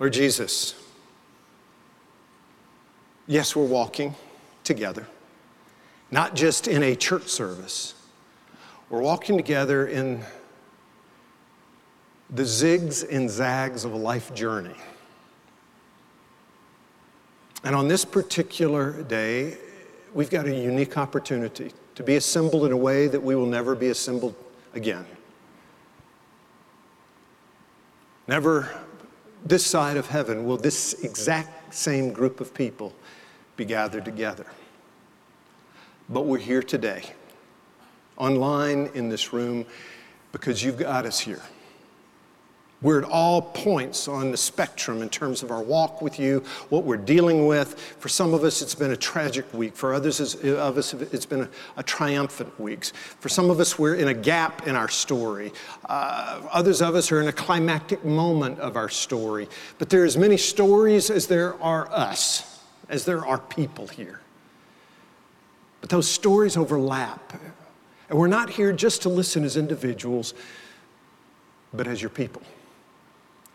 Lord Jesus, yes, we're walking together, not just in a church service. We're walking together in the zigs and zags of a life journey. And on this particular day, we've got a unique opportunity to be assembled in a way that we will never be assembled again. Never this side of heaven will this exact same group of people be gathered together. But we're here today, online in this room, because you've got us here. We're at all points on the spectrum in terms of our walk with you, what we're dealing with. For some of us, it's been a tragic week. For others of us, it's been a, a triumphant week. For some of us, we're in a gap in our story. Uh, others of us are in a climactic moment of our story. But there are as many stories as there are us, as there are people here. But those stories overlap. And we're not here just to listen as individuals, but as your people.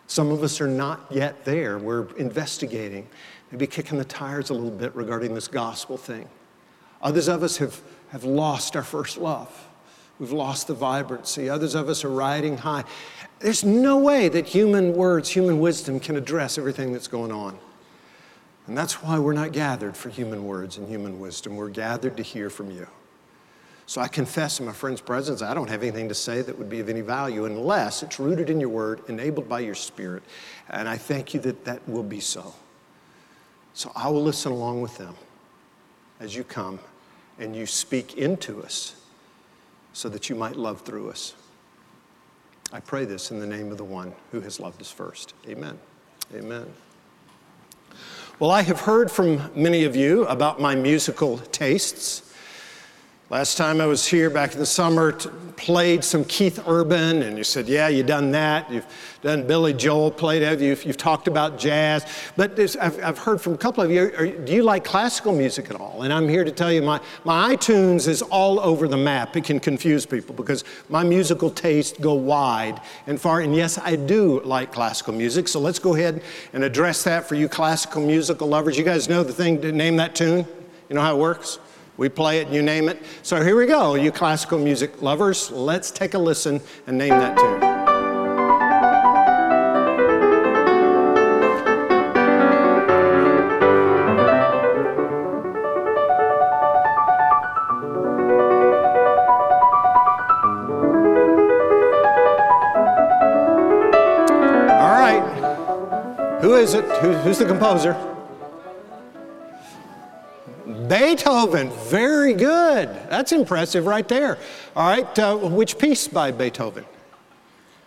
Some of us are not yet there. We're investigating, maybe kicking the tires a little bit regarding this gospel thing. Others of us have, have lost our first love. We've lost the vibrancy. Others of us are riding high. There's no way that human words, human wisdom can address everything that's going on. And that's why we're not gathered for human words and human wisdom. We're gathered to hear from you. So I confess in my friend's presence, I don't have anything to say that would be of any value unless it's rooted in your word, enabled by your spirit. And I thank you that that will be so. So I will listen along with them as you come and you speak into us so that you might love through us. I pray this in the name of the one who has loved us first. Amen. Amen. Well, I have heard from many of you about my musical tastes. Last time I was here back in the summer, t- played some Keith Urban, and you said, Yeah, you've done that. You've done Billy Joel, played, have you? You've talked about jazz. But I've, I've, heard from a couple of you, are, do you like classical music at all? And I'm here to tell you, my, my iTunes is all over the map. It can confuse people because my musical tastes go wide and far. And yes, I do like classical music. So let's go ahead and address that for you classical musical lovers. You guys know the thing to name that tune? You know how it works? We play it, you name it. So here we go, you classical music lovers. Let's take a listen and name that tune. All right. Who is it? Who, who's the composer? Beethoven, very good. That's impressive right there. All right, uh, which piece by Beethoven?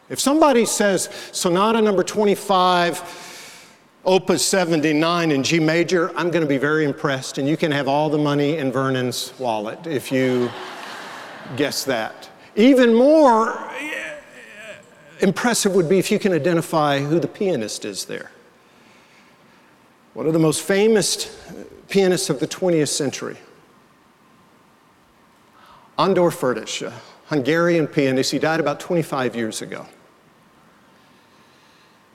If somebody says Sonata number 25, Opus 79 in G major, I'm going to be very impressed, and you can have all the money in Vernon's wallet if you guess that. Even more uh, impressive would be if you can identify who the pianist is there. One of the most famous pianists of the 20th century. Andor Foldes, a Hungarian pianist, he died about 25 years ago.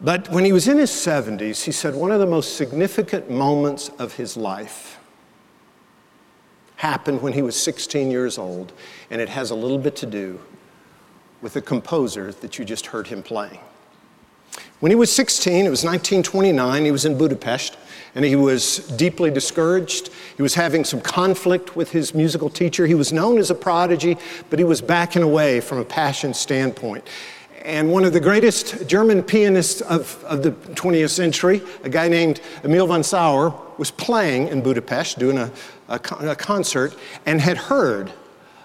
But when he was in his 70s, he said one of the most significant moments of his life happened when he was 16 years old, and it has a little bit to do with the composer that you just heard him playing. When he was 16, it was 1929, he was in Budapest and he was deeply discouraged. He was having some conflict with his musical teacher. He was known as a prodigy, but he was backing away from a passion standpoint. And one of the greatest German pianists of, of the 20th century, a guy named Emil von Sauer, was playing in Budapest, doing a, a, a concert, and had heard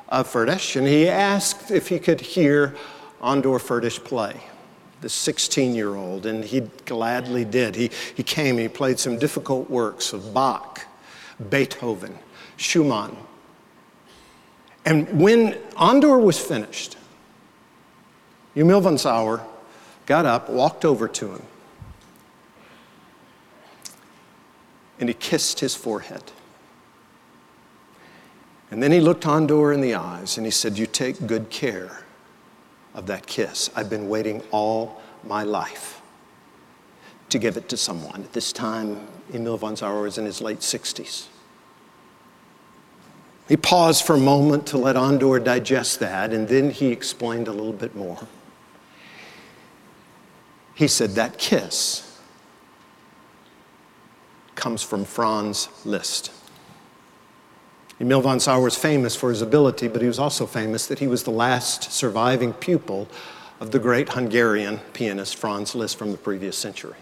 of Foldes, and he asked if he could hear Andor Foldes play the 16 year old, and he gladly did. He, he came, he played some difficult works of Bach, Beethoven, Schumann. And when Andor was finished, Emil von Sauer got up, walked over to him, and he kissed his forehead. And then he looked Andor in the eyes and he said, You take good care of that kiss. I've been waiting all my life to give it to someone. At this time, Emil von Sauer was in his late 60s. He paused for a moment to let Andor digest that, and then he explained a little bit more. He said, That kiss comes from Franz Liszt. Emil von Sauer was famous for his ability, but he was also famous that he was the last surviving pupil of the great Hungarian pianist Franz Liszt from the previous century.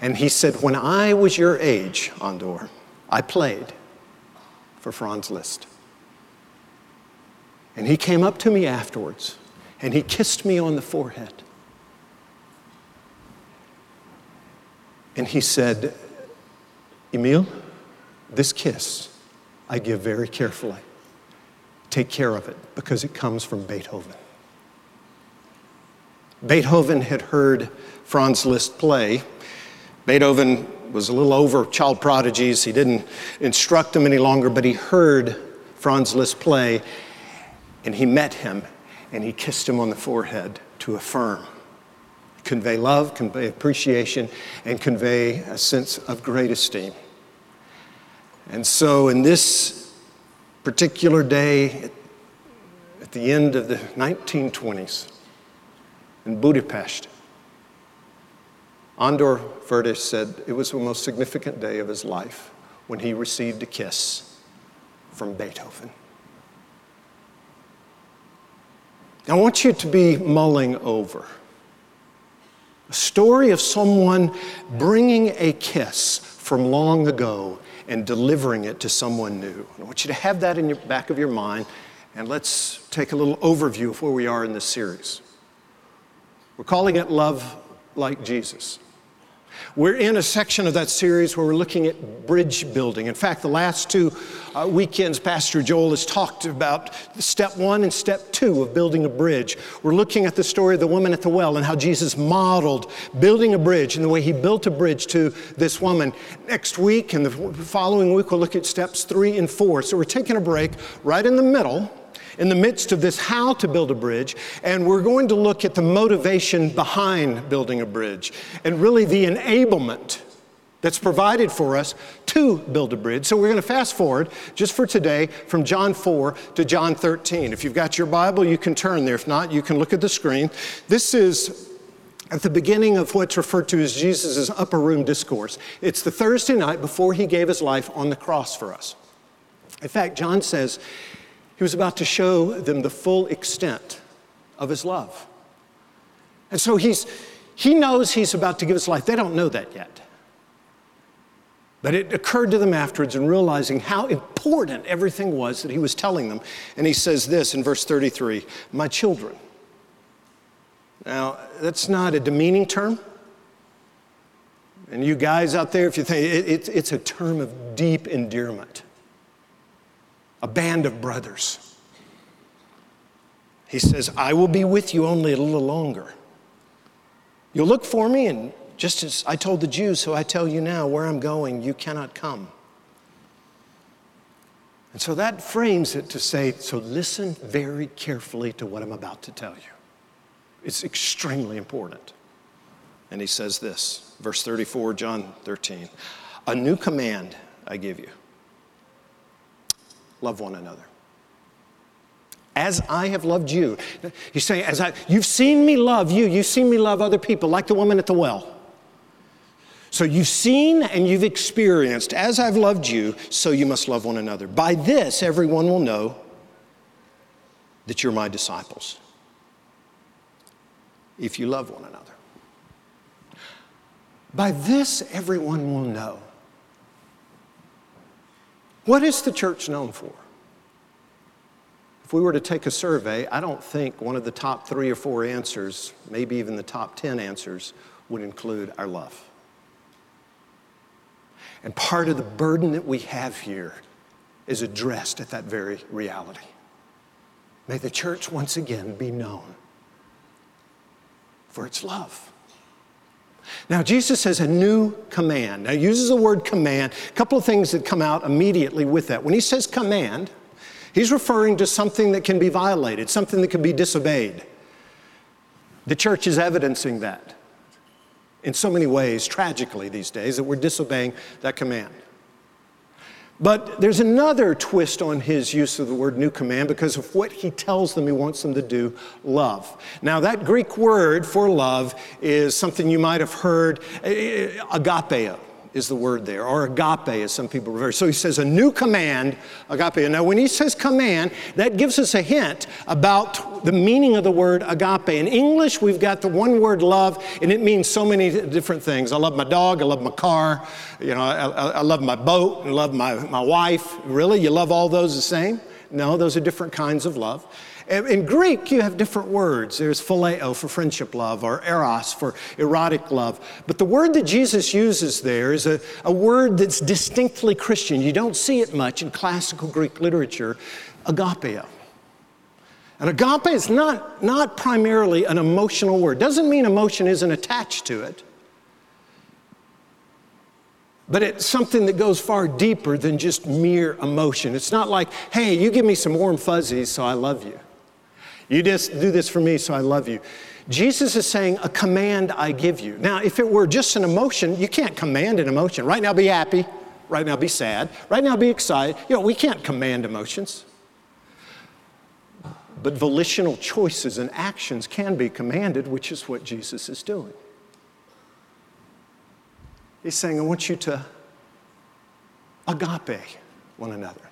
And he said, When I was your age, Andor, I played for Franz Liszt. And he came up to me afterwards and he kissed me on the forehead. And he said, Emil, this kiss I give very carefully. Take care of it because it comes from Beethoven. Beethoven had heard Franz Liszt play. Beethoven was a little over child prodigies. He didn't instruct them any longer, but he heard Franz Liszt play and he met him and he kissed him on the forehead to affirm, convey love, convey appreciation, and convey a sense of great esteem. And so, in this particular day, at the end of the 1920s, in Budapest, Andor Foldes said it was the most significant day of his life when he received a kiss from Beethoven. I want you to be mulling over a story of someone bringing a kiss from long ago and delivering it to someone new. I want you to have that in the back of your mind, and let's take a little overview of where we are in this series. We're calling it Love Like Jesus. We're in a section of that series where we're looking at bridge building. In fact, the last two uh, weekends, Pastor Joel has talked about step one and step two of building a bridge. We're looking at the story of the woman at the well and how Jesus modeled building a bridge and the way he built a bridge to this woman. Next week and the following week, we'll look at steps three and four. So we're taking a break right in the middle in the midst of this how to build a bridge, and we're going to look at the motivation behind building a bridge and really the enablement that's provided for us to build a bridge. So we're going to fast forward just for today from John 4 to John 13. If you've got your Bible, you can turn there. If not, you can look at the screen. This is at the beginning of what's referred to as Jesus' upper room discourse. It's the Thursday night before he gave his life on the cross for us. In fact, John says he was about to show them the full extent of his love. And so he's, he knows he's about to give his life. They don't know that yet. But it occurred to them afterwards in realizing how important everything was that he was telling them. And he says this in verse 33 My children. Now, that's not a demeaning term. And you guys out there, if you think it, it, it's a term of deep endearment a band of brothers. He says, I will be with you only a little longer. You'll look for me, and just as I told the Jews, so I tell you now, where I'm going, you cannot come. And so that frames it to say, so listen very carefully to what I'm about to tell you. It's extremely important. And he says this, verse 34, John 13 A new command I give you love one another. As I have loved you. You say, as I, you've seen me love you, you've seen me love other people, like the woman at the well. So you've seen and you've experienced, as I've loved you, so you must love one another. By this, everyone will know that you're my disciples. If you love one another. By this, everyone will know what is the church known for? If we were to take a survey, I don't think one of the top three or four answers, maybe even the top 10 answers, would include our love. And part of the burden that we have here is addressed at that very reality. May the church once again be known for its love. Now, Jesus has a new command. Now, he uses the word command, a couple of things that come out immediately with that. When he says command, he's referring to something that can be violated, something that can be disobeyed. The church is evidencing that in so many ways, tragically these days, that we're disobeying that command. But there's another twist on his use of the word new command because of what he tells them he wants them to do love. Now, that Greek word for love is something you might have heard, eh, eh, agapeo is the word there, or agape, as some people refer. So he says a new command, agape. Now, when he says command, that gives us a hint about the meaning of the word agape. In English, we've got the one word love, and it means so many different things. I love my dog, I love my car, you know, I, I love my boat, I love my, my wife. Really? You love all those the same? No, those are different kinds of love. In Greek, you have different words. There's phileo for friendship love, or eros for erotic love. But the word that Jesus uses there is a, a word that's distinctly Christian. You don't see it much in classical Greek literature, agapeo. And agape is not, not primarily an emotional word. Doesn't mean emotion isn't attached to it. But it's something that goes far deeper than just mere emotion. It's not like, hey, you give me some warm fuzzies, so I love you. You just do this for me, so I love you. Jesus is saying, a command I give you. Now, if it were just an emotion, you can't command an emotion. Right now, be happy. Right now, be sad. Right now, be excited. You know, we can't command emotions. But volitional choices and actions can be commanded, which is what Jesus is doing. He's saying, I want you to agape one another.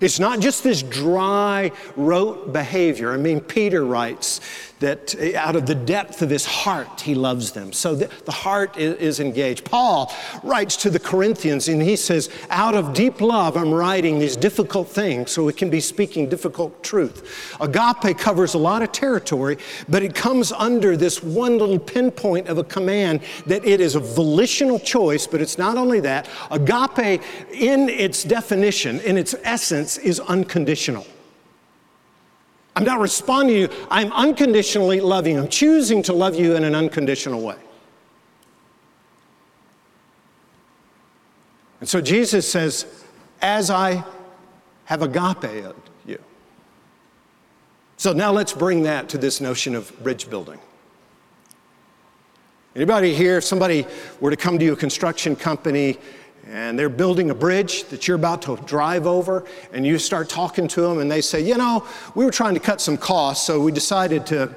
It's not just this dry, rote behavior. I mean, Peter writes that out of the depth of his heart, he loves them. So the, the heart is, is, engaged. Paul writes to the Corinthians and he says, Out of deep love, I'm writing these difficult things so it can be speaking difficult truth. Agape covers a lot of territory, but it comes under this one little pinpoint of a command that it is a volitional choice, but it's not only that. Agape, in its definition, in its essence, is unconditional. I'm not responding to you. I'm unconditionally loving. I'm choosing to love you in an unconditional way. And so Jesus says, as I have agape you. So now let's bring that to this notion of bridge building. Anybody here, if somebody were to come to you, a construction company, and they're building a bridge that you're about to drive over, and you start talking to them, and they say, You know, we were trying to cut some costs, so we decided to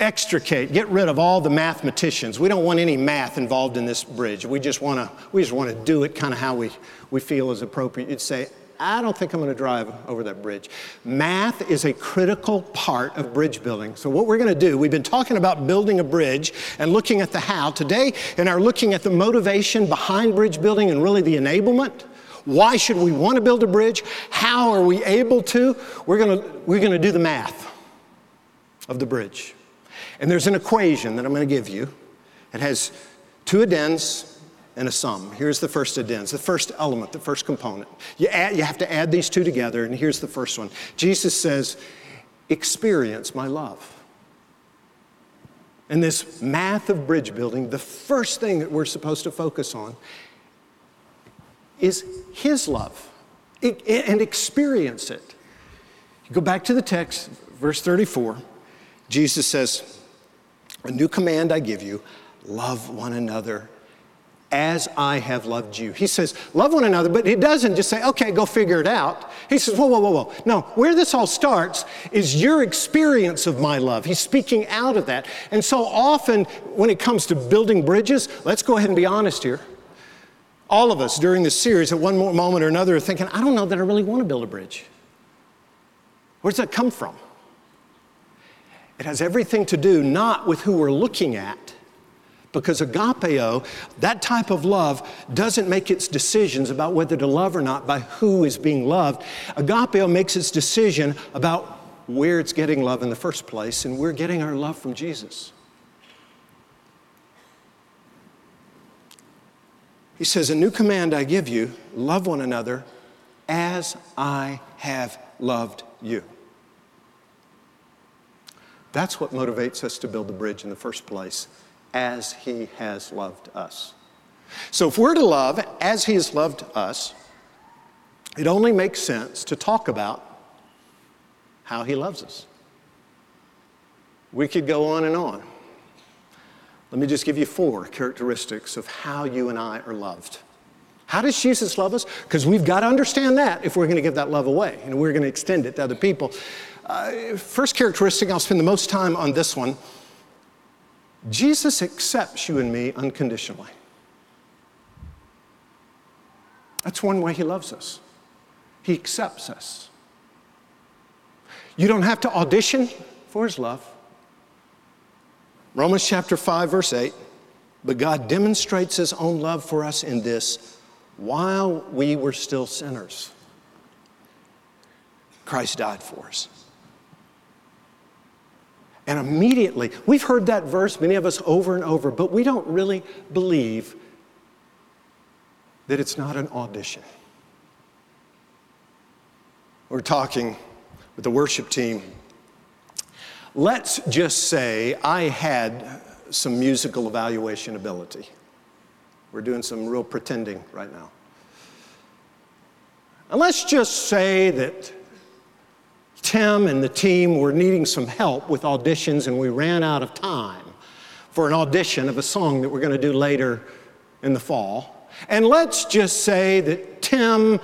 extricate, get rid of all the mathematicians. We don't want any math involved in this bridge. We just want to, we just want to do it kind of how we, we feel is appropriate. You'd say, I don't think I'm going to drive over that bridge. Math is a critical part of bridge building. So, what we're going to do, we've been talking about building a bridge and looking at the how. Today, in our looking at the motivation behind bridge building and really the enablement, why should we want to build a bridge? How are we able to? We're going to, we're going to do the math of the bridge. And there's an equation that I'm going to give you. It has two addends and a sum. Here's the first addends, the first element, the first component. You, add, you have to add these two together, and here's the first one. Jesus says, Experience my love. In this math of bridge building, the first thing that we're supposed to focus on is His love and experience it. You go back to the text, verse 34. Jesus says, A new command I give you love one another as I have loved you. He says, love one another, but he doesn't just say, okay, go figure it out. He says, whoa, whoa, whoa, whoa. No, where this all starts is your experience of my love. He's speaking out of that. And so often, when it comes to building bridges, let's go ahead and be honest here. All of us during this series, at one moment or another, are thinking, I don't know that I really want to build a bridge. Where does that come from? It has everything to do not with who we're looking at, because agapeo, that type of love, doesn't make its decisions about whether to love or not by who is being loved. Agapeo makes its decision about where it's getting love in the first place, and we're getting our love from Jesus. He says, A new command I give you love one another as I have loved you. That's what motivates us to build the bridge in the first place as he has loved us. So, if we're to love as he has loved us, it only makes sense to talk about how he loves us. We could go on and on. Let me just give you four characteristics of how you and I are loved. How does Jesus love us? Because we've got to understand that if we're going to give that love away and we're going to extend it to other people. Uh, first characteristic, I'll spend the most time on this one. Jesus accepts you and me unconditionally. That's one way he loves us. He accepts us. You don't have to audition for his love. Romans chapter 5, verse 8. But God demonstrates his own love for us in this while we were still sinners, Christ died for us. And immediately, we've heard that verse, many of us, over and over, but we don't really believe that it's not an audition. We're talking with the worship team. Let's just say I had some musical evaluation ability. We're doing some real pretending right now. And let's just say that Tim and the team were needing some help with auditions, and we ran out of time for an audition of a song that we're going to do later in the fall. And let's just say that Tim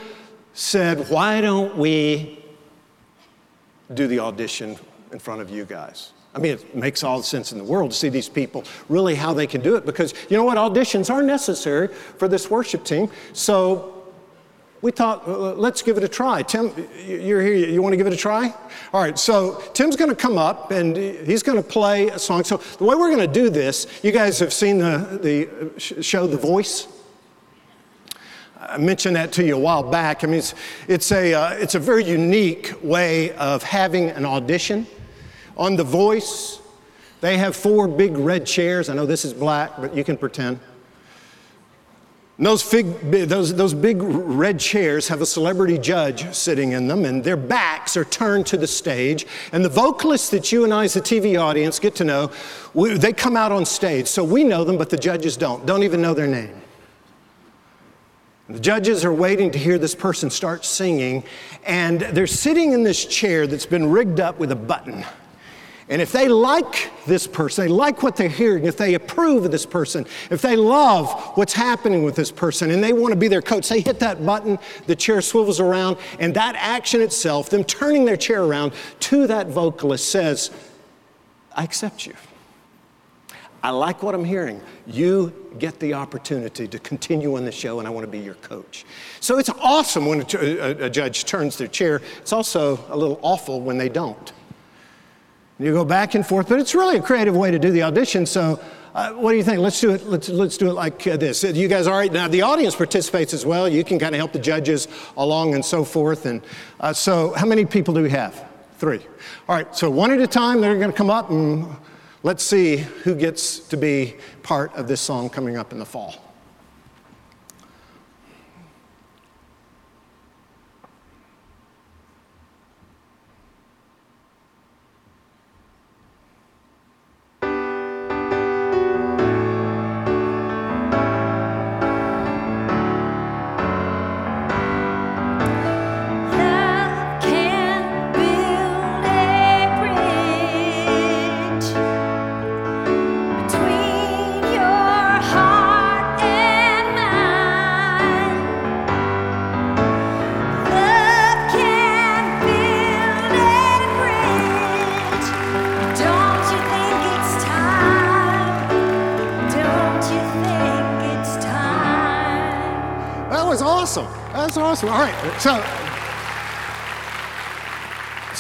said, Why don't we do the audition in front of you guys? I mean, it makes all the sense in the world to see these people really how they can do it because you know what? Auditions are necessary for this worship team. So we thought, let's give it a try. Tim, you're here. You want to give it a try? All right, so Tim's going to come up and he's going to play a song. So, the way we're going to do this, you guys have seen the, the show The Voice. I mentioned that to you a while back. I mean, it's, it's, a, uh, it's a very unique way of having an audition. On The Voice, they have four big red chairs. I know this is black, but you can pretend. Those, fig, those, those big red chairs have a celebrity judge sitting in them, and their backs are turned to the stage. And the vocalists that you and I, as a TV audience, get to know, we, they come out on stage. So we know them, but the judges don't, don't even know their name. The judges are waiting to hear this person start singing, and they're sitting in this chair that's been rigged up with a button. And if they like this person, they like what they're hearing, if they approve of this person, if they love what's happening with this person, and they want to be their coach, they hit that button, the chair swivels around, and that action itself, them turning their chair around to that vocalist, says, I accept you. I like what I'm hearing. You get the opportunity to continue on the show, and I want to be your coach. So it's awesome when a, a, a judge turns their chair. It's also a little awful when they don't. You go back and forth, but it's really a creative way to do the audition. So, uh, what do you think? Let's do it. Let's let's do it like uh, this. You guys, all right? Now the audience participates as well. You can kind of help the judges along and so forth. And uh, so, how many people do we have? Three. All right. So one at a time, they're going to come up and let's see who gets to be part of this song coming up in the fall.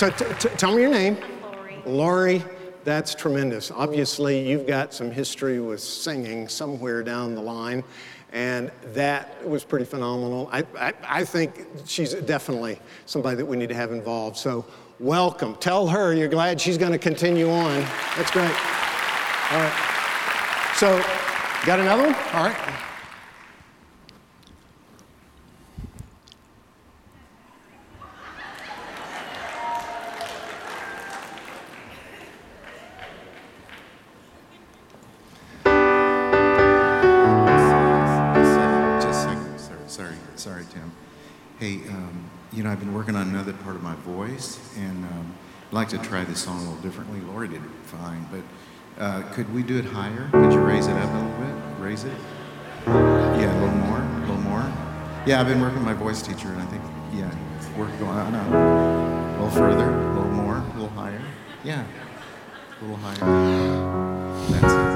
So t- t- tell me your name. Lori. Lori. That's tremendous. Obviously, you've got some history with singing somewhere down the line, and that was pretty phenomenal. I, I, I think she's definitely somebody that we need to have involved. So, welcome. Tell her you're glad she's going to continue on. That's great. All right. So, got another one? All right. Voice, and um, I'd like to try this song a little differently. Lori did fine, but Uh, could we do it higher? Could you raise it up a little bit? Raise it? Yeah, a little more, a little more. Yeah, I've been working with my voice teacher, and I think, yeah, work going on. A little further, a little more, a little higher. Yeah, a little higher. That's it.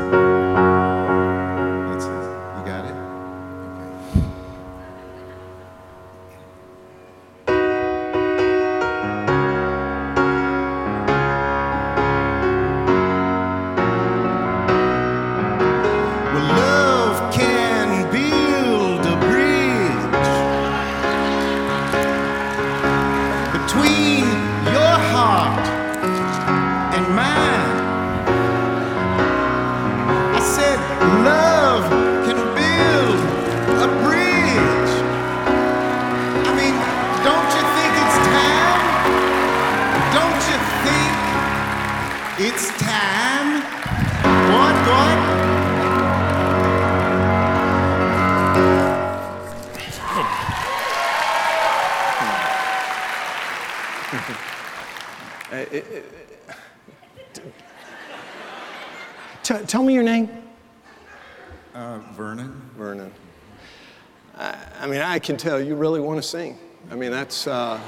Can tell you really want to sing. I mean, that's, uh,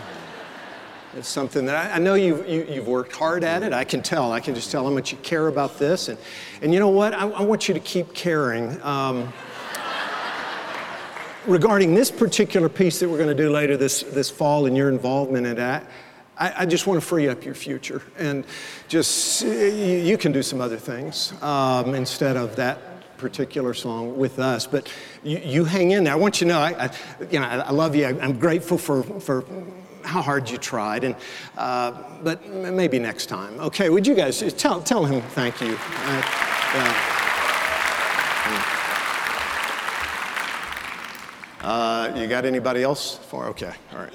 it's something that I, I know you've, you, you've worked hard at it. I can tell. I can just tell how much you care about this. And, and you know what? I, I want you to keep caring. Um, regarding this particular piece that we're going to do later this, this fall and your involvement in that, I, I just want to free up your future and just, you, you can do some other things um, instead of that particular song with us. But you, you hang in there. I want you to know, I, I you know, I, I love you. I, I'm grateful for, for how hard you tried. And, uh, but maybe next time. Okay, would you guys tell, tell him thank you. Uh. Uh, you got anybody else for? Okay, all right.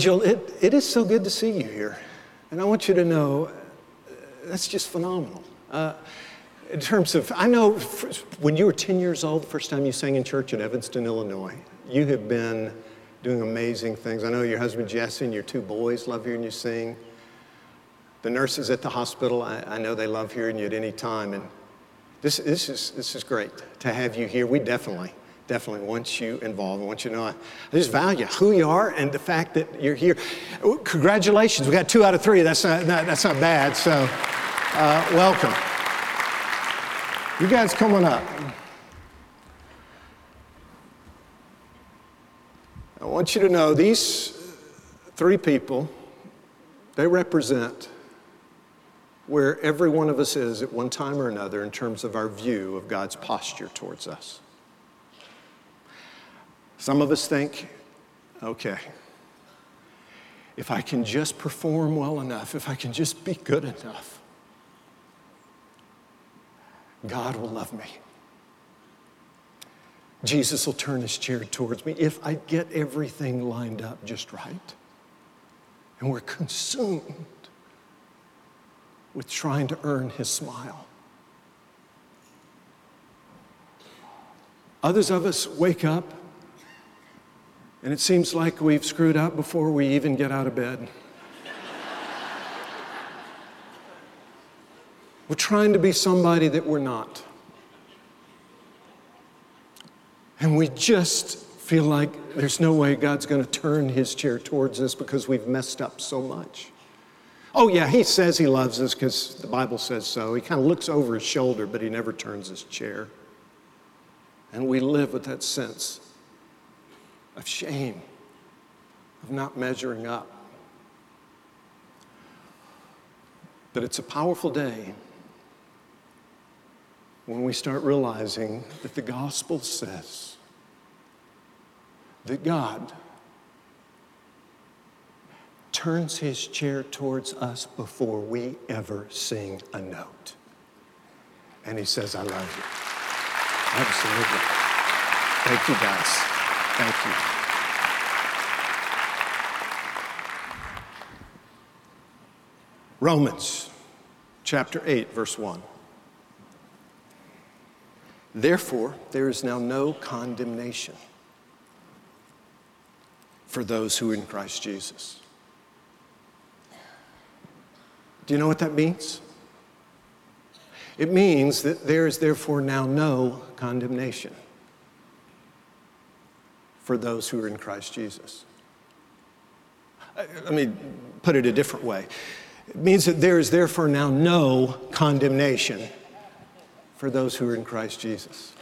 Angel, it, it is so good to see you here. And I want you to know uh, that's just phenomenal. Uh, in terms of, I know when you were 10 years old, the first time you sang in church in Evanston, Illinois, you have been doing amazing things. I know your husband Jesse and your two boys love hearing you sing. The nurses at the hospital, I, I know they love hearing you at any time. And this, this, is, this is great to have you here. We definitely, definitely want you involved. I want you to know I, just value who you are and the fact that you're here. Congratulations, we got two out of three. That's not, not that's not bad. So, uh, welcome. You guys coming up. I want you to know these three people, they represent where every one of us is at one time or another in terms of our view of God's posture towards us. Some of us think, okay, if I can just perform well enough, if I can just be good enough, God will love me. Jesus will turn his chair towards me if I get everything lined up just right. And we're consumed with trying to earn his smile. Others of us wake up and it seems like we've screwed up before we even get out of bed. we're trying to be somebody that we're not. And we just feel like there's no way God's going to turn his chair towards us because we've messed up so much. Oh, yeah, he says he loves us because the Bible says so. He kind of looks over his shoulder, but he never turns his chair. And we live with that sense of shame, of not measuring up. But it's a powerful day when we start realizing that the gospel says that God turns his chair towards us before we ever sing a note. And he says, I love you. Absolutely. Thank you, guys. Thank you. Romans chapter 8, verse 1. Therefore, there is now no condemnation for those who are in Christ Jesus. Do you know what that means? It means that there is therefore now no condemnation for those who are in Christ Jesus. Uh, let me put it a different way. It means that there is therefore now no condemnation for those who are in Christ Jesus.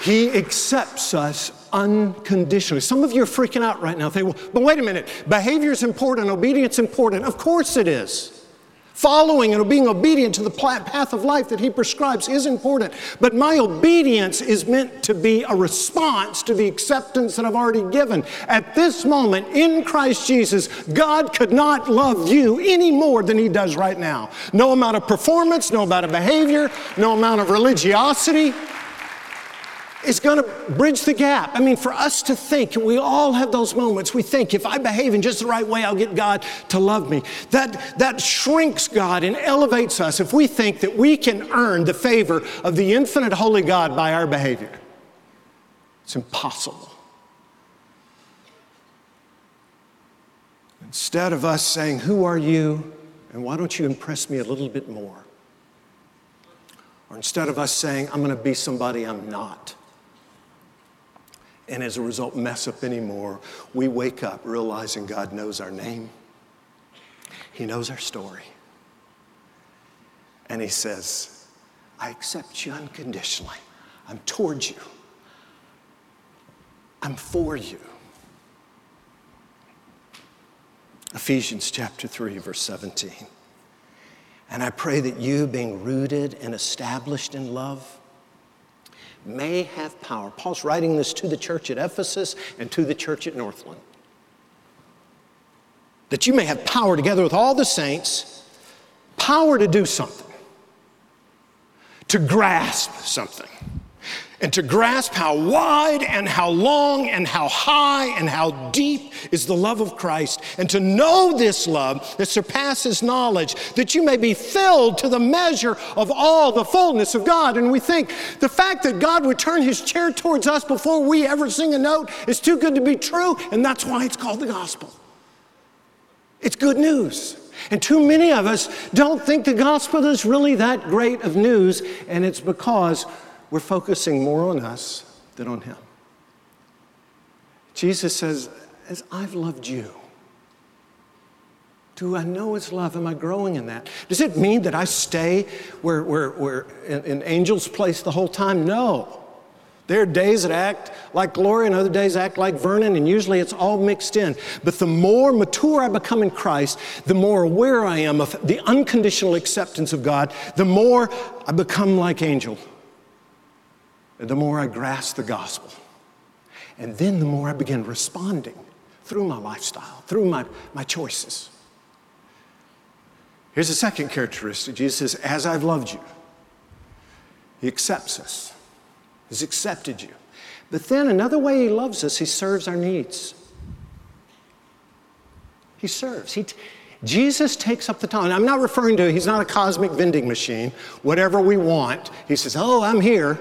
He accepts us unconditionally. Some of you are freaking out right now. Think, well, but wait a minute. Behavior is important, obedience is important. Of course it is. Following and being obedient to the path of life that He prescribes is important. But my obedience is meant to be a response to the acceptance that I've already given. At this moment, in Christ Jesus, God could not love you any more than He does right now. No amount of performance, no amount of behavior, no amount of religiosity is going to bridge the gap. I mean, for us to think, we all have those moments, we think if I behave in just the right way, I'll get God to love me. That, that shrinks God and elevates us if we think that we can earn the favor of the infinite holy God by our behavior. It's impossible. Instead of us saying, Who are you? And why don't you impress me a little bit more? Or instead of us saying, I'm going to be somebody I'm not and as a result mess up anymore. We wake up realizing God knows our name, He knows our story. And He says, I accept you unconditionally. I'm towards you, I'm for you. Ephesians chapter 3, verse 17. And I pray that you, being rooted and established in love, may have power. Paul's writing this to the church at Ephesus and to the church at Northland. That you may have power together with all the saints, power to do something, to grasp something and to grasp how wide and how long and how high and how deep is the love of Christ, and to know this love that surpasses knowledge, that you may be filled to the measure of all the fullness of God. And we think the fact that God would turn his chair towards us before we ever sing a note is too good to be true, and that's why it's called the gospel. It's good news. And too many of us don't think the gospel is really that great of news, and it's because we're focusing more on us than on Him. Jesus says, As I've loved you, do I know it's love? Am I growing in that? Does it mean that I stay where, where, where in, in Angel's place the whole time? No. There are days that act like Gloria and other days act like Vernon, and usually it's all mixed in. But the more mature I become in Christ, the more aware I am of the unconditional acceptance of God, the more I become like Angel the more I grasp the gospel. And then the more I begin responding through my lifestyle, through my, my choices. Here's the second characteristic Jesus says, As I've loved you, He accepts us, He's accepted you. But then another way He loves us, He serves our needs. He serves. He, Jesus takes up the time. I'm not referring to, He's not a cosmic vending machine. Whatever we want, He says, Oh, I'm here.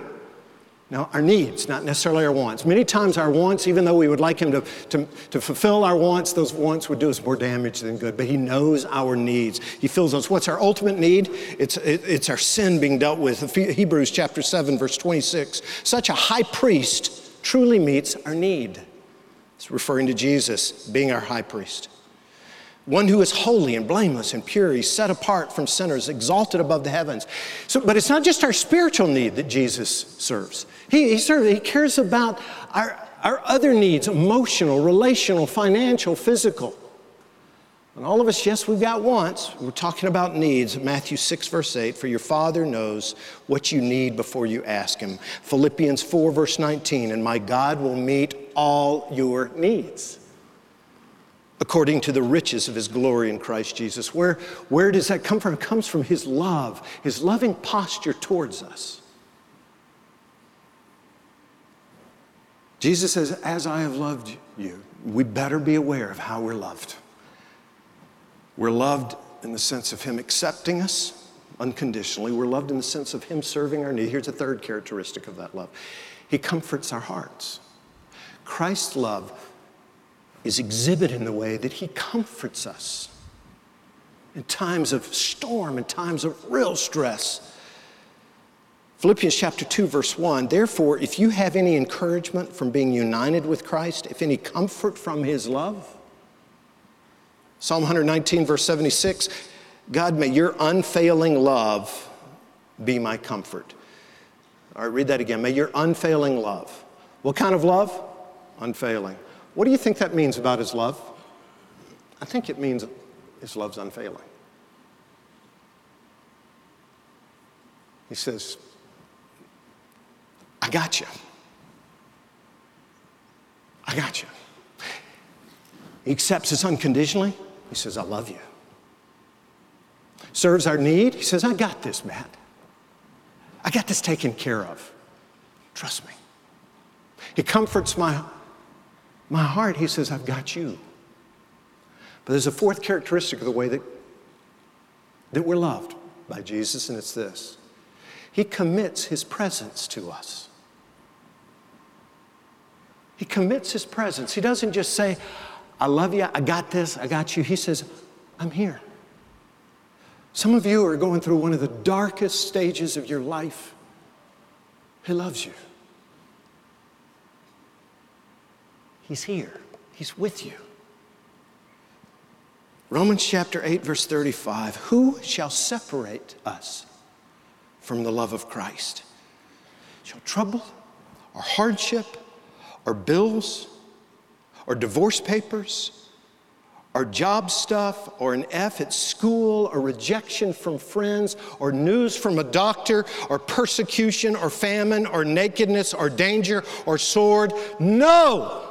Now, our needs, not necessarily our wants. Many times, our wants, even though we would like Him to, to, to fulfill our wants, those wants would do us more damage than good. But He knows our needs. He fills those. What's our ultimate need? It's, it, it's our sin being dealt with. Hebrews chapter 7, verse 26. Such a high priest truly meets our need. It's referring to Jesus being our high priest one who is holy and blameless and pure. He's set apart from sinners, exalted above the heavens. So, but it's not just our spiritual need that Jesus serves. He, he serves, he cares about our, our other needs emotional, relational, financial, physical. And all of us, yes, we've got wants. We're talking about needs. Matthew 6, verse 8 For your Father knows what you need before you ask Him. Philippians 4, verse 19 And my God will meet all your needs according to the riches of his glory in Christ Jesus. Where, where does that come from? It comes from his love, his loving posture towards us. Jesus says, As I have loved you, we better be aware of how we're loved. We're loved in the sense of him accepting us unconditionally. We're loved in the sense of him serving our need. Here's a third characteristic of that love he comforts our hearts. Christ's love is exhibited in the way that he comforts us in times of storm, in times of real stress. Philippians chapter 2, verse 1 Therefore, if you have any encouragement from being united with Christ, if any comfort from his love, Psalm 119, verse 76 God, may your unfailing love be my comfort. All right, read that again. May your unfailing love. What kind of love? Unfailing. What do you think that means about his love? I think it means his love's unfailing. He says, I got you. I got you. He accepts us unconditionally. He says, I love you. Serves our need. He says, I got this, Matt. I got this taken care of. Trust me. He comforts my my heart, he says, I've got you. But there's a fourth characteristic of the way that, that we're loved by Jesus, and it's this He commits His presence to us. He commits His presence. He doesn't just say, I love you, I got this, I got you. He says, I'm here. Some of you are going through one of the darkest stages of your life. He loves you. He's here, He's with you. Romans chapter 8, verse 35 Who shall separate us from the love of Christ? Shall trouble, or hardship, or bills, or divorce papers, or job stuff, or an F at school, or rejection from friends, or news from a doctor, or persecution, or famine, or nakedness, or danger, or sword? No!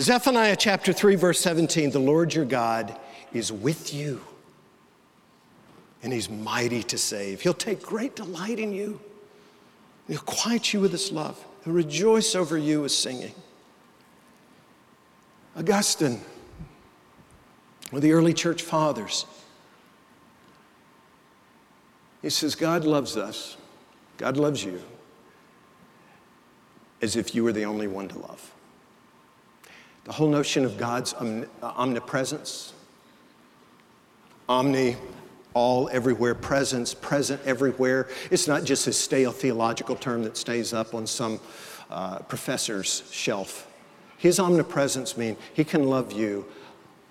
Zephaniah chapter 3, verse 17 the Lord your God is with you, and he's mighty to save. He'll take great delight in you, he'll quiet you with his love, he'll rejoice over you with singing. Augustine, one of the early church fathers, he says, God loves us, God loves you, as if you were the only one to love. The whole notion of God's omnipresence, omni, all, everywhere, presence, present everywhere. It's not just a stale theological term that stays up on some uh, professor's shelf. His omnipresence means he can love you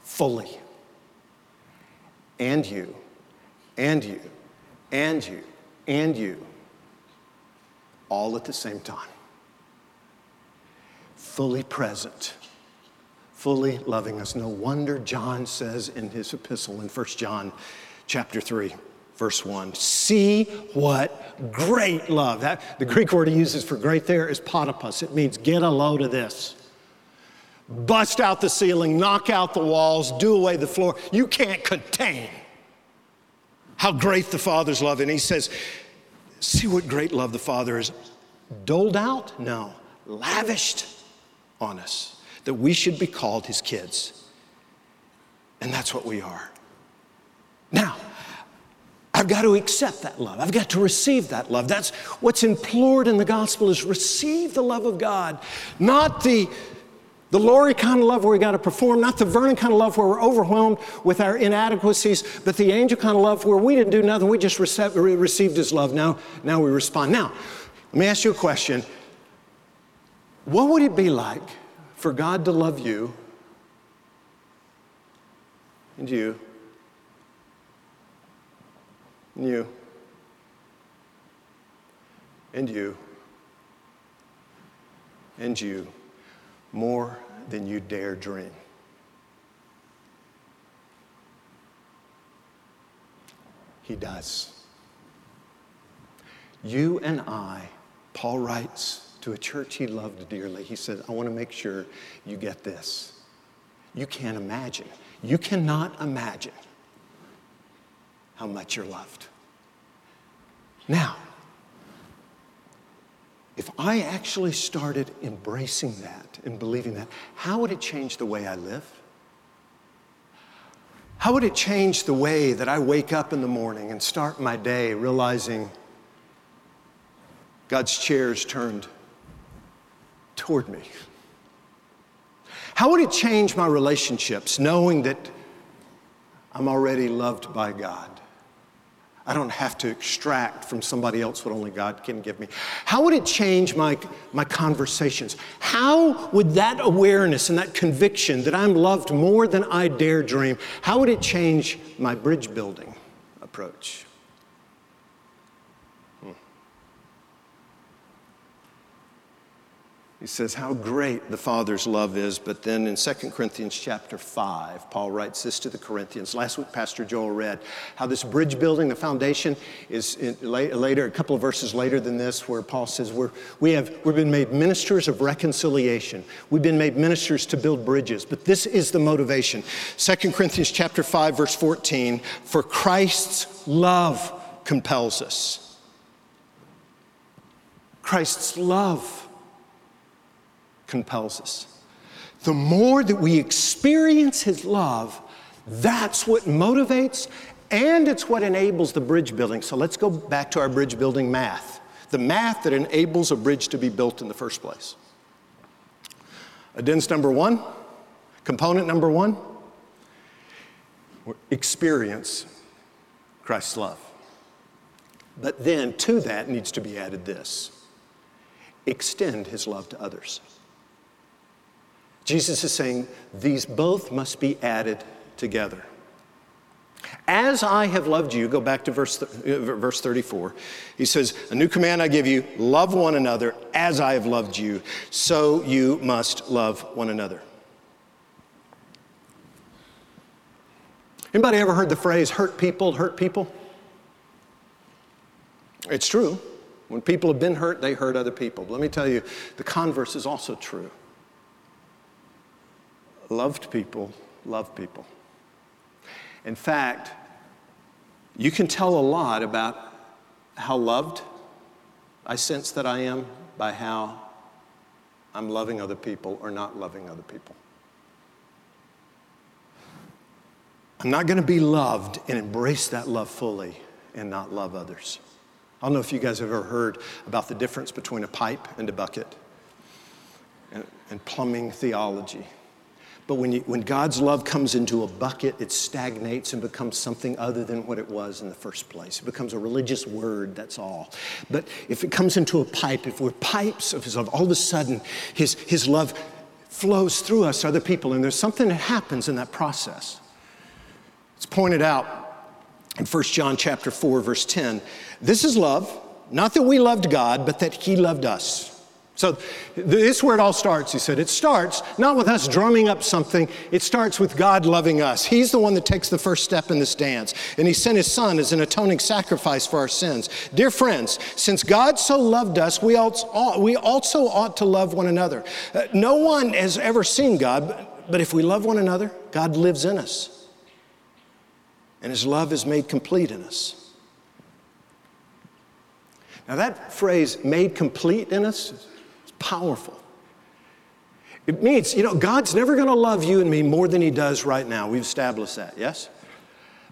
fully, and you, and you, and you, and you, all at the same time. Fully present fully loving us. No wonder John says in his epistle in 1 John chapter 3, verse 1, see what great love. That, the Greek word he uses for great there is potipus. It means get a load of this. Bust out the ceiling, knock out the walls, do away the floor. You can't contain how great the Father's love. And he says, see what great love the Father has doled out? No, lavished on us that we should be called his kids. And that's what we are. Now, I've got to accept that love. I've got to receive that love. That's what's implored in the gospel is receive the love of God, not the the Laurie kind of love where we got to perform, not the Vernon kind of love where we're overwhelmed with our inadequacies, but the angel kind of love where we didn't do nothing, we just received, received his love. Now, now we respond. Now, let me ask you a question. What would it be like for God to love you and you, and you, and you, and you, more than you dare dream. He does. You and I, Paul writes to a church he loved dearly, he said, I want to make sure you get this. You can't imagine. You cannot imagine how much you're loved. Now, if I actually started embracing that and believing that, how would it change the way I live? How would it change the way that I wake up in the morning and start my day realizing God's chair is turned toward me? How would it change my relationships knowing that I'm already loved by God? I don't have to extract from somebody else what only God can give me. How would it change my, my conversations? How would that awareness and that conviction that I'm loved more than I dare dream, how would it change my bridge building approach? He says how great the Father's love is, but then in 2 Corinthians chapter 5, Paul writes this to the Corinthians. Last week, Pastor Joel read how this bridge building, the foundation, is in, later, a couple of verses later than this, where Paul says we're, we have, we've been made ministers of reconciliation. We've been made ministers to build bridges, but this is the motivation. 2 Corinthians chapter 5, verse 14, for Christ's love compels us. Christ's love compels us. The more that we experience His love, that's what motivates and it's what enables the bridge building. So let's go back to our bridge building math the math that enables a bridge to be built in the first place. Addends number one, component number one, experience Christ's love. But then to that needs to be added this extend his love to others. Jesus is saying these both must be added together. As I have loved you, go back to verse, uh, verse 34. He says, A new command I give you love one another as I have loved you, so you must love one another. Anybody ever heard the phrase hurt people hurt people? It's true. When people have been hurt, they hurt other people. Let me tell you, the converse is also true loved people love people. In fact, you can tell a lot about how loved I sense that I am by how I'm loving other people or not loving other people. I'm not going to be loved and embrace that love fully and not love others. I don't know if you guys have ever heard about the difference between a pipe and a bucket and, and plumbing theology. But when, you, when God's love comes into a bucket, it stagnates and becomes something other than what it was in the first place. It becomes a religious word, that's all. But if it comes into a pipe, if we're pipes of His love, all of a sudden His, his love flows through us other people, and there's something that happens in that process. It's pointed out in 1 John chapter 4, verse 10. This is love, not that we loved God, but that He loved us so, this is where it all starts, he said. It starts not with us drumming up something, it starts with God loving us. He's the one that takes the first step in this dance, and He sent His Son as an atoning sacrifice for our sins. Dear friends, since God so loved us, we also, ought to love one another. Uh, no one has ever seen God, but if we love one another, God lives in us, and His love is made complete in us. Now, that phrase, made complete in us, powerful. It means, you know, God's never going to love you and me more than He does right now. We've established that, yes?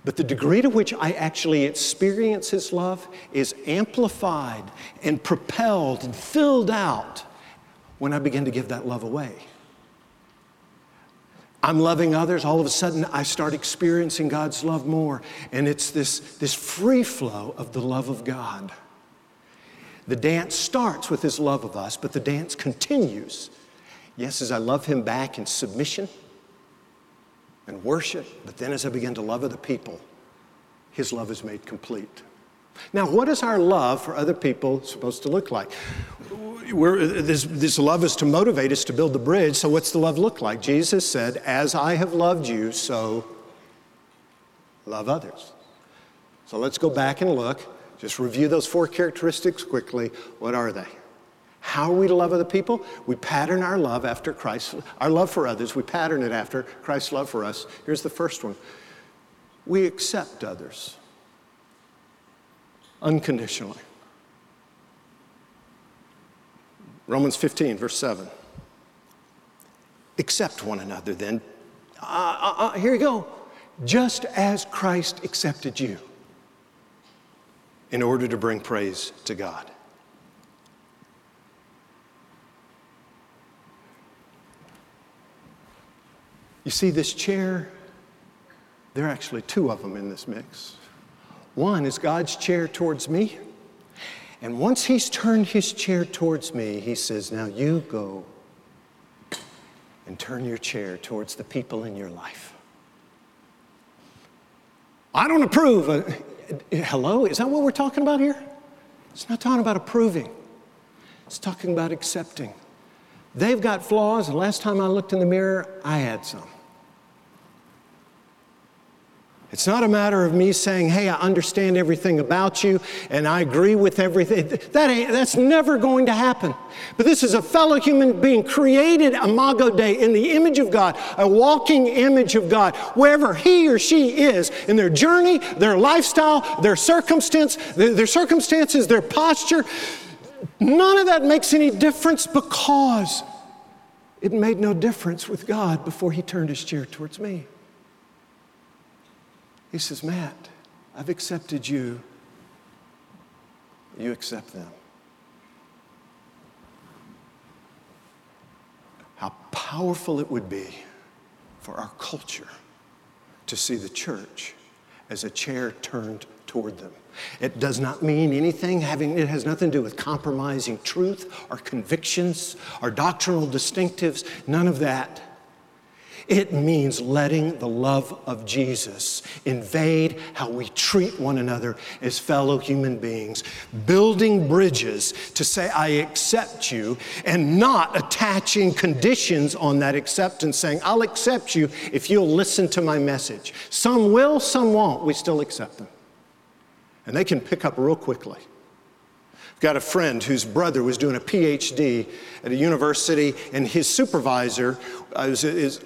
But the degree to which I actually experience His love is amplified and propelled and filled out when I begin to give that love away. I'm loving others, all of a sudden I start experiencing God's love more. And it's this, this free flow of the love of God. The dance starts with his love of us, but the dance continues. Yes, as I love him back in submission, and worship, but then as I begin to love other people, His love is made complete. Now, what is our love for other people supposed to look like? This, this, love is to motivate us to build the bridge. So, what's the love look like? Jesus said, As I have loved you, so love others. So, let's go back and look. Just review those four characteristics quickly. What are they? How are we to love other people? We pattern our love after Christ, our love for others, we pattern it after Christ's love for us. Here's the first one we accept others unconditionally. Romans 15, verse 7. Accept one another then. Uh, uh, uh, here you go. Just as Christ accepted you in order to bring praise to God. You see, this chair, there are actually two of them in this mix. One is God's chair towards me. And once he's turned his chair towards me, he says, Now you go and turn your chair towards the people in your life. I don't approve. Hello? Is that what we're talking about here? It's not talking about approving, it's talking about accepting. They've got flaws. The last time I looked in the mirror, I had some. It's not a matter of me saying, hey, I understand everything about you and I agree with everything. That ain't, that's never going to happen. But this is a fellow human being created imago Dei in the image of God, a walking image of God, wherever he or she is in their journey, their lifestyle, their circumstance, their circumstances, their posture. None of that makes any difference because it made no difference with God before he turned his chair towards me. He says, Matt, I've accepted you. You accept them. How powerful it would be for our culture to see the church as a chair turned toward them. It does not mean anything having, it has nothing to do with compromising truth, our convictions, our doctrinal distinctives, none of that. It means letting the love of Jesus invade how we treat one another as fellow human beings, building bridges to say, I accept you, and not attaching conditions on that acceptance, saying, I'll accept you if you'll listen to my message. Some will, some won't. We still accept them. And they can pick up real quickly. I've got a friend whose brother was doing a PhD at a university, and his supervisor uh, is, is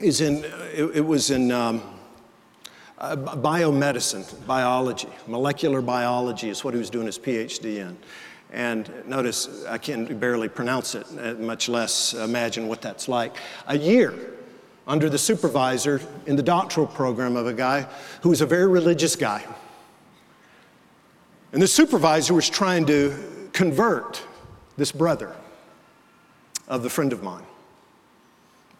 is in, it, it was in um, uh, biomedicine, biology, molecular biology is what he was doing his PhD in. And notice, I can barely pronounce it, uh, much less imagine what that's like. A year under the supervisor in the doctoral program of a guy who was a very religious guy. And the supervisor was trying to convert this brother of the friend of mine.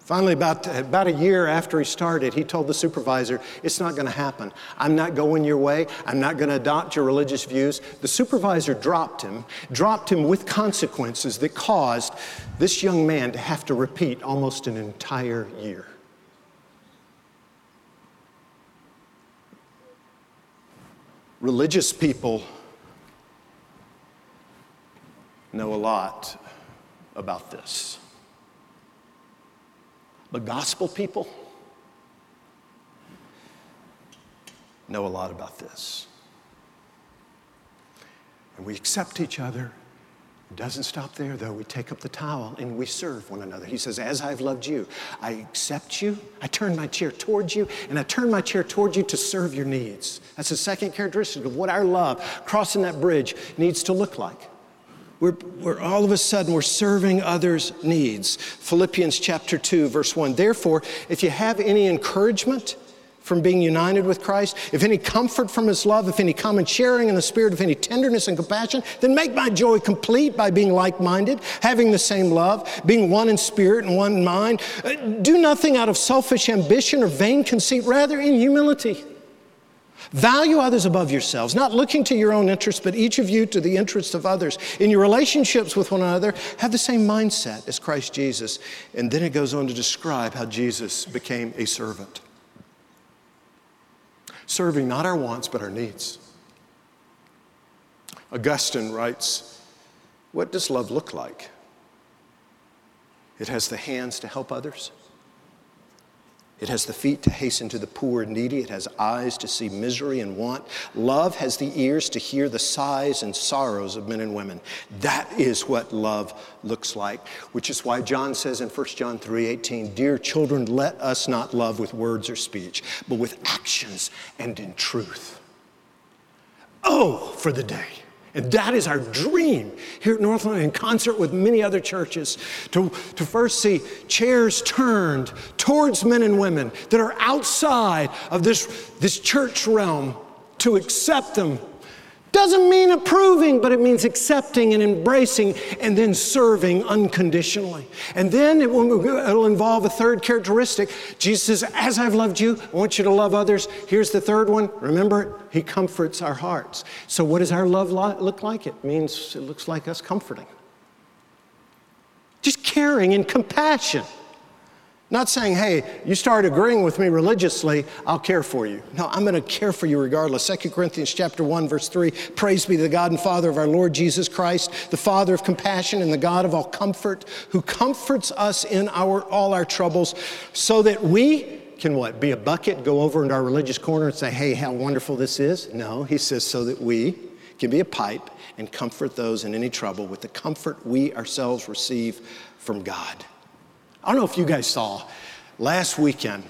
Finally, about, about a year after he started, he told the supervisor, It's not going to happen. I'm not going your way. I'm not going to adopt your religious views. The supervisor dropped him, dropped him with consequences that caused this young man to have to repeat almost an entire year. Religious people know a lot about this. But gospel people know a lot about this. And we accept each other. It doesn't stop there, though. We take up the towel and we serve one another. He says, As I've loved you, I accept you. I turn my chair towards you, and I turn my chair towards you to serve your needs. That's the second characteristic of what our love, crossing that bridge, needs to look like. We're, we're, all of a sudden we're serving others' needs. Philippians chapter 2, verse 1. Therefore, if you have any encouragement from being united with Christ, if any comfort from his love, if any common sharing in the spirit, if any tenderness and compassion, then make my joy complete by being like minded, having the same love, being one in spirit and one in mind. Uh, do nothing out of selfish ambition or vain conceit, rather in humility Value others above yourselves, not looking to your own interests, but each of you to the interests of others. In your relationships with one another, have the same mindset as Christ Jesus. And then it goes on to describe how Jesus became a servant. Serving not our wants, but our needs. Augustine writes, What does love look like? It has the hands to help others. It has the feet to hasten to the poor and needy. It has eyes to see misery and want. Love has the ears to hear the sighs and sorrows of men and women. That is what love looks like, which is why John says in 1 John 3:18, "Dear children, let us not love with words or speech, but with actions and in truth." Oh, for the day and that is our dream here at Northland in concert with many other churches to, to first see chairs turned towards men and women that are outside of this, this church realm to accept them doesn't mean approving, but it means accepting and embracing and then serving unconditionally. And then it will, it'll involve a third characteristic. Jesus says, As I've loved you, I want you to love others. Here's the third one. Remember, He comforts our hearts. So, what does our love look like? It means it looks like us comforting, just caring and compassion. Not saying, hey, you start agreeing with me religiously, I'll care for you. No, I'm going to care for you regardless. 2 Corinthians chapter 1, verse 3, praise be the God and Father of our Lord Jesus Christ, the Father of compassion and the God of all comfort, who comforts us in our, all our troubles, so that we can what? Be a bucket, go over into our religious corner and say, hey, how wonderful this is? No, he says, so that we can be a pipe and comfort those in any trouble with the comfort we ourselves receive from God. I don't know if you guys saw last weekend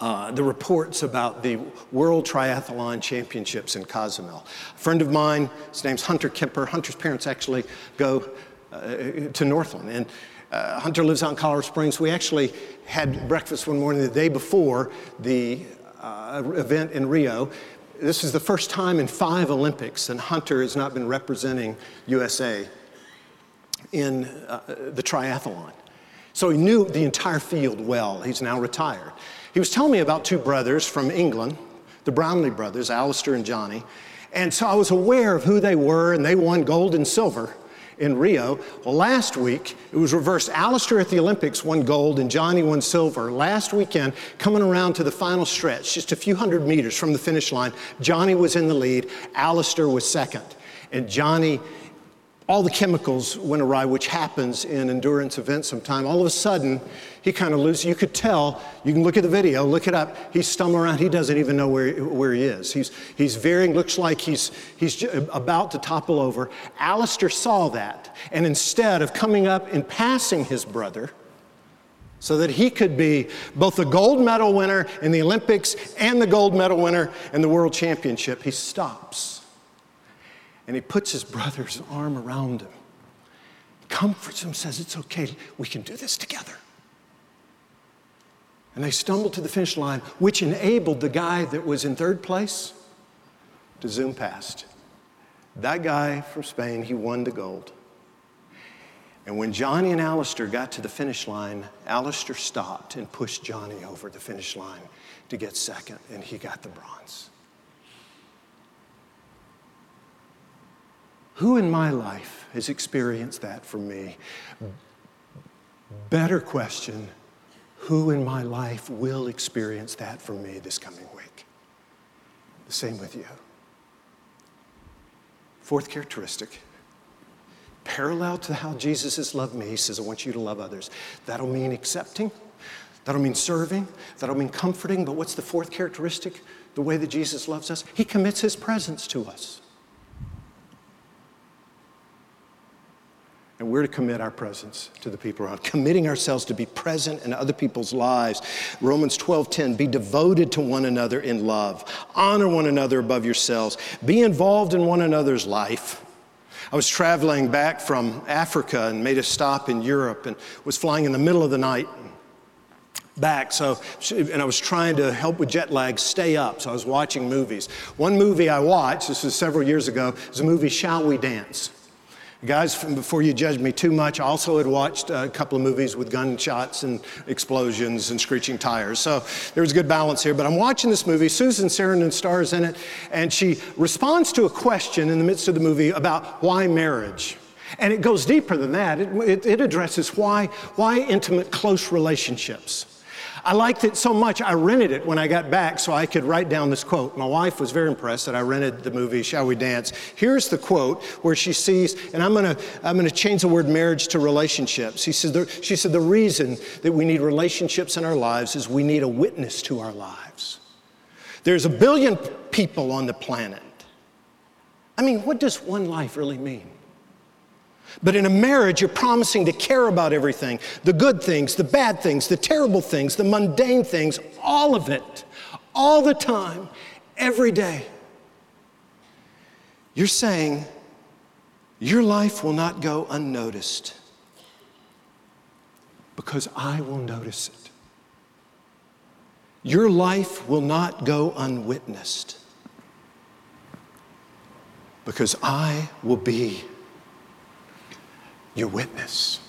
uh, the reports about the World Triathlon Championships in Cozumel. A friend of mine, his name's Hunter Kemper. Hunter's parents actually go uh, to Northland. And uh, Hunter lives out in Colorado Springs. We actually had breakfast one morning the day before the uh, event in Rio. This is the first time in five Olympics, and Hunter has not been representing USA in uh, the triathlon. So he knew the entire field well. He's now retired. He was telling me about two brothers from England, the Brownlee brothers, Alistair and Jonny. And so I was aware of who they were, and they won gold and silver in Rio. Well, last week, it was reversed. Alistair at the Olympics won gold, and Jonny won silver. Last weekend, coming around to the final stretch, just a few hundred meters from the finish line, Jonny was in the lead, Alistair was second. And Jonny all the chemicals went awry, which happens in endurance events sometime. All of a sudden, he kind of loses. You could tell, you can look at the video, look it up. He's stumbling around. He doesn't even know where, where he is. He's, he's veering, looks like he's, he's about to topple over. Alistair saw that. And instead of coming up and passing his brother, so that he could be both the gold medal winner in the Olympics and the gold medal winner in the World Championship, he stops and he puts his brother's arm around him, comforts him, says, It's okay, we can do this together. And they stumbled to the finish line, which enabled the guy that was in third place to zoom past. That guy from Spain, he won the gold. And when Jonny and Alistair got to the finish line, Alistair stopped and pushed Jonny over the finish line to get second, and he got the bronze. Who in my life has experienced that for me? Better question who in my life will experience that for me this coming week? The same with you. Fourth characteristic parallel to how Jesus has loved me, he says, I want you to love others. That'll mean accepting, that'll mean serving, that'll mean comforting. But what's the fourth characteristic? The way that Jesus loves us? He commits his presence to us. And we're to commit our presence to the people around, committing ourselves to be present in other people's lives. Romans 12:10, be devoted to one another in love. Honor one another above yourselves. Be involved in one another's life. I was traveling back from Africa and made a stop in Europe and was flying in the middle of the night back so and i was trying to help with jet lag stay up so i was watching movies one movie i watched this was several years ago was a movie shall we dance Guys, before you judge me too much, I also had watched a couple of movies with gunshots and explosions and screeching tires. So there was good balance here. But I'm watching this movie. Susan Sarandon stars in it, and she responds to a question in the midst of the movie about why marriage. And it goes deeper than that. It, it, it addresses why, why intimate, close relationships. I liked it so much, I rented it when I got back so I could write down this quote. My wife was very impressed that I rented the movie Shall We Dance. Here's the quote where she sees, and I'm gonna, I'm gonna change the word marriage to relationships. He says, the, she said, The reason that we need relationships in our lives is we need a witness to our lives. There's a billion people on the planet. I mean, what does one life really mean? But in a marriage, you're promising to care about everything the good things, the bad things, the terrible things, the mundane things, all of it, all the time, every day. You're saying your life will not go unnoticed because I will notice it. Your life will not go unwitnessed because I will be your witness.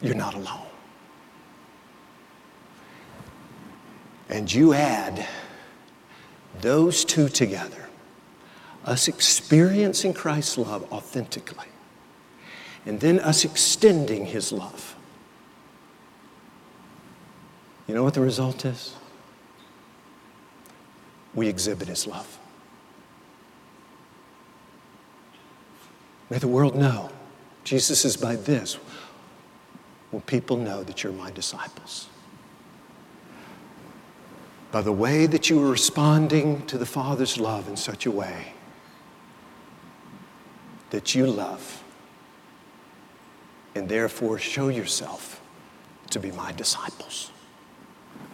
You're not alone. And you add those two together, us experiencing Christ's love authentically, and then us extending His love. You know what the result is? We exhibit His love. May the world know Jesus says, by this will people know that you're my disciples. By the way that you are responding to the Father's love in such a way that you love and therefore show yourself to be my disciples.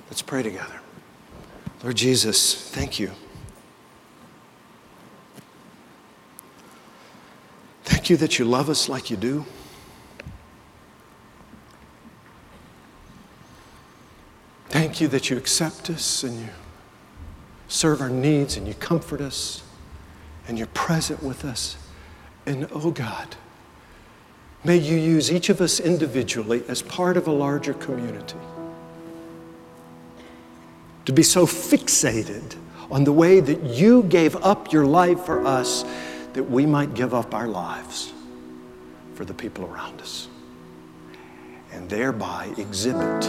Let's pray together. Lord Jesus, thank you. Thank you that you love us like you do. Thank you that you accept us and you serve our needs and you comfort us and you're present with us. And oh God, may you use each of us individually as part of a larger community. To be so fixated on the way that you gave up your life for us that we might give up our lives for the people around us and thereby exhibit,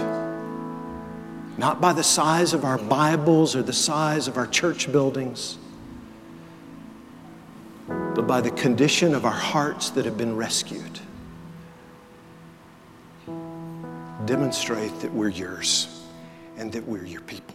not by the size of our Bibles or the size of our church buildings, but by the condition of our hearts that have been rescued. Demonstrate that we're yours and that we're your people.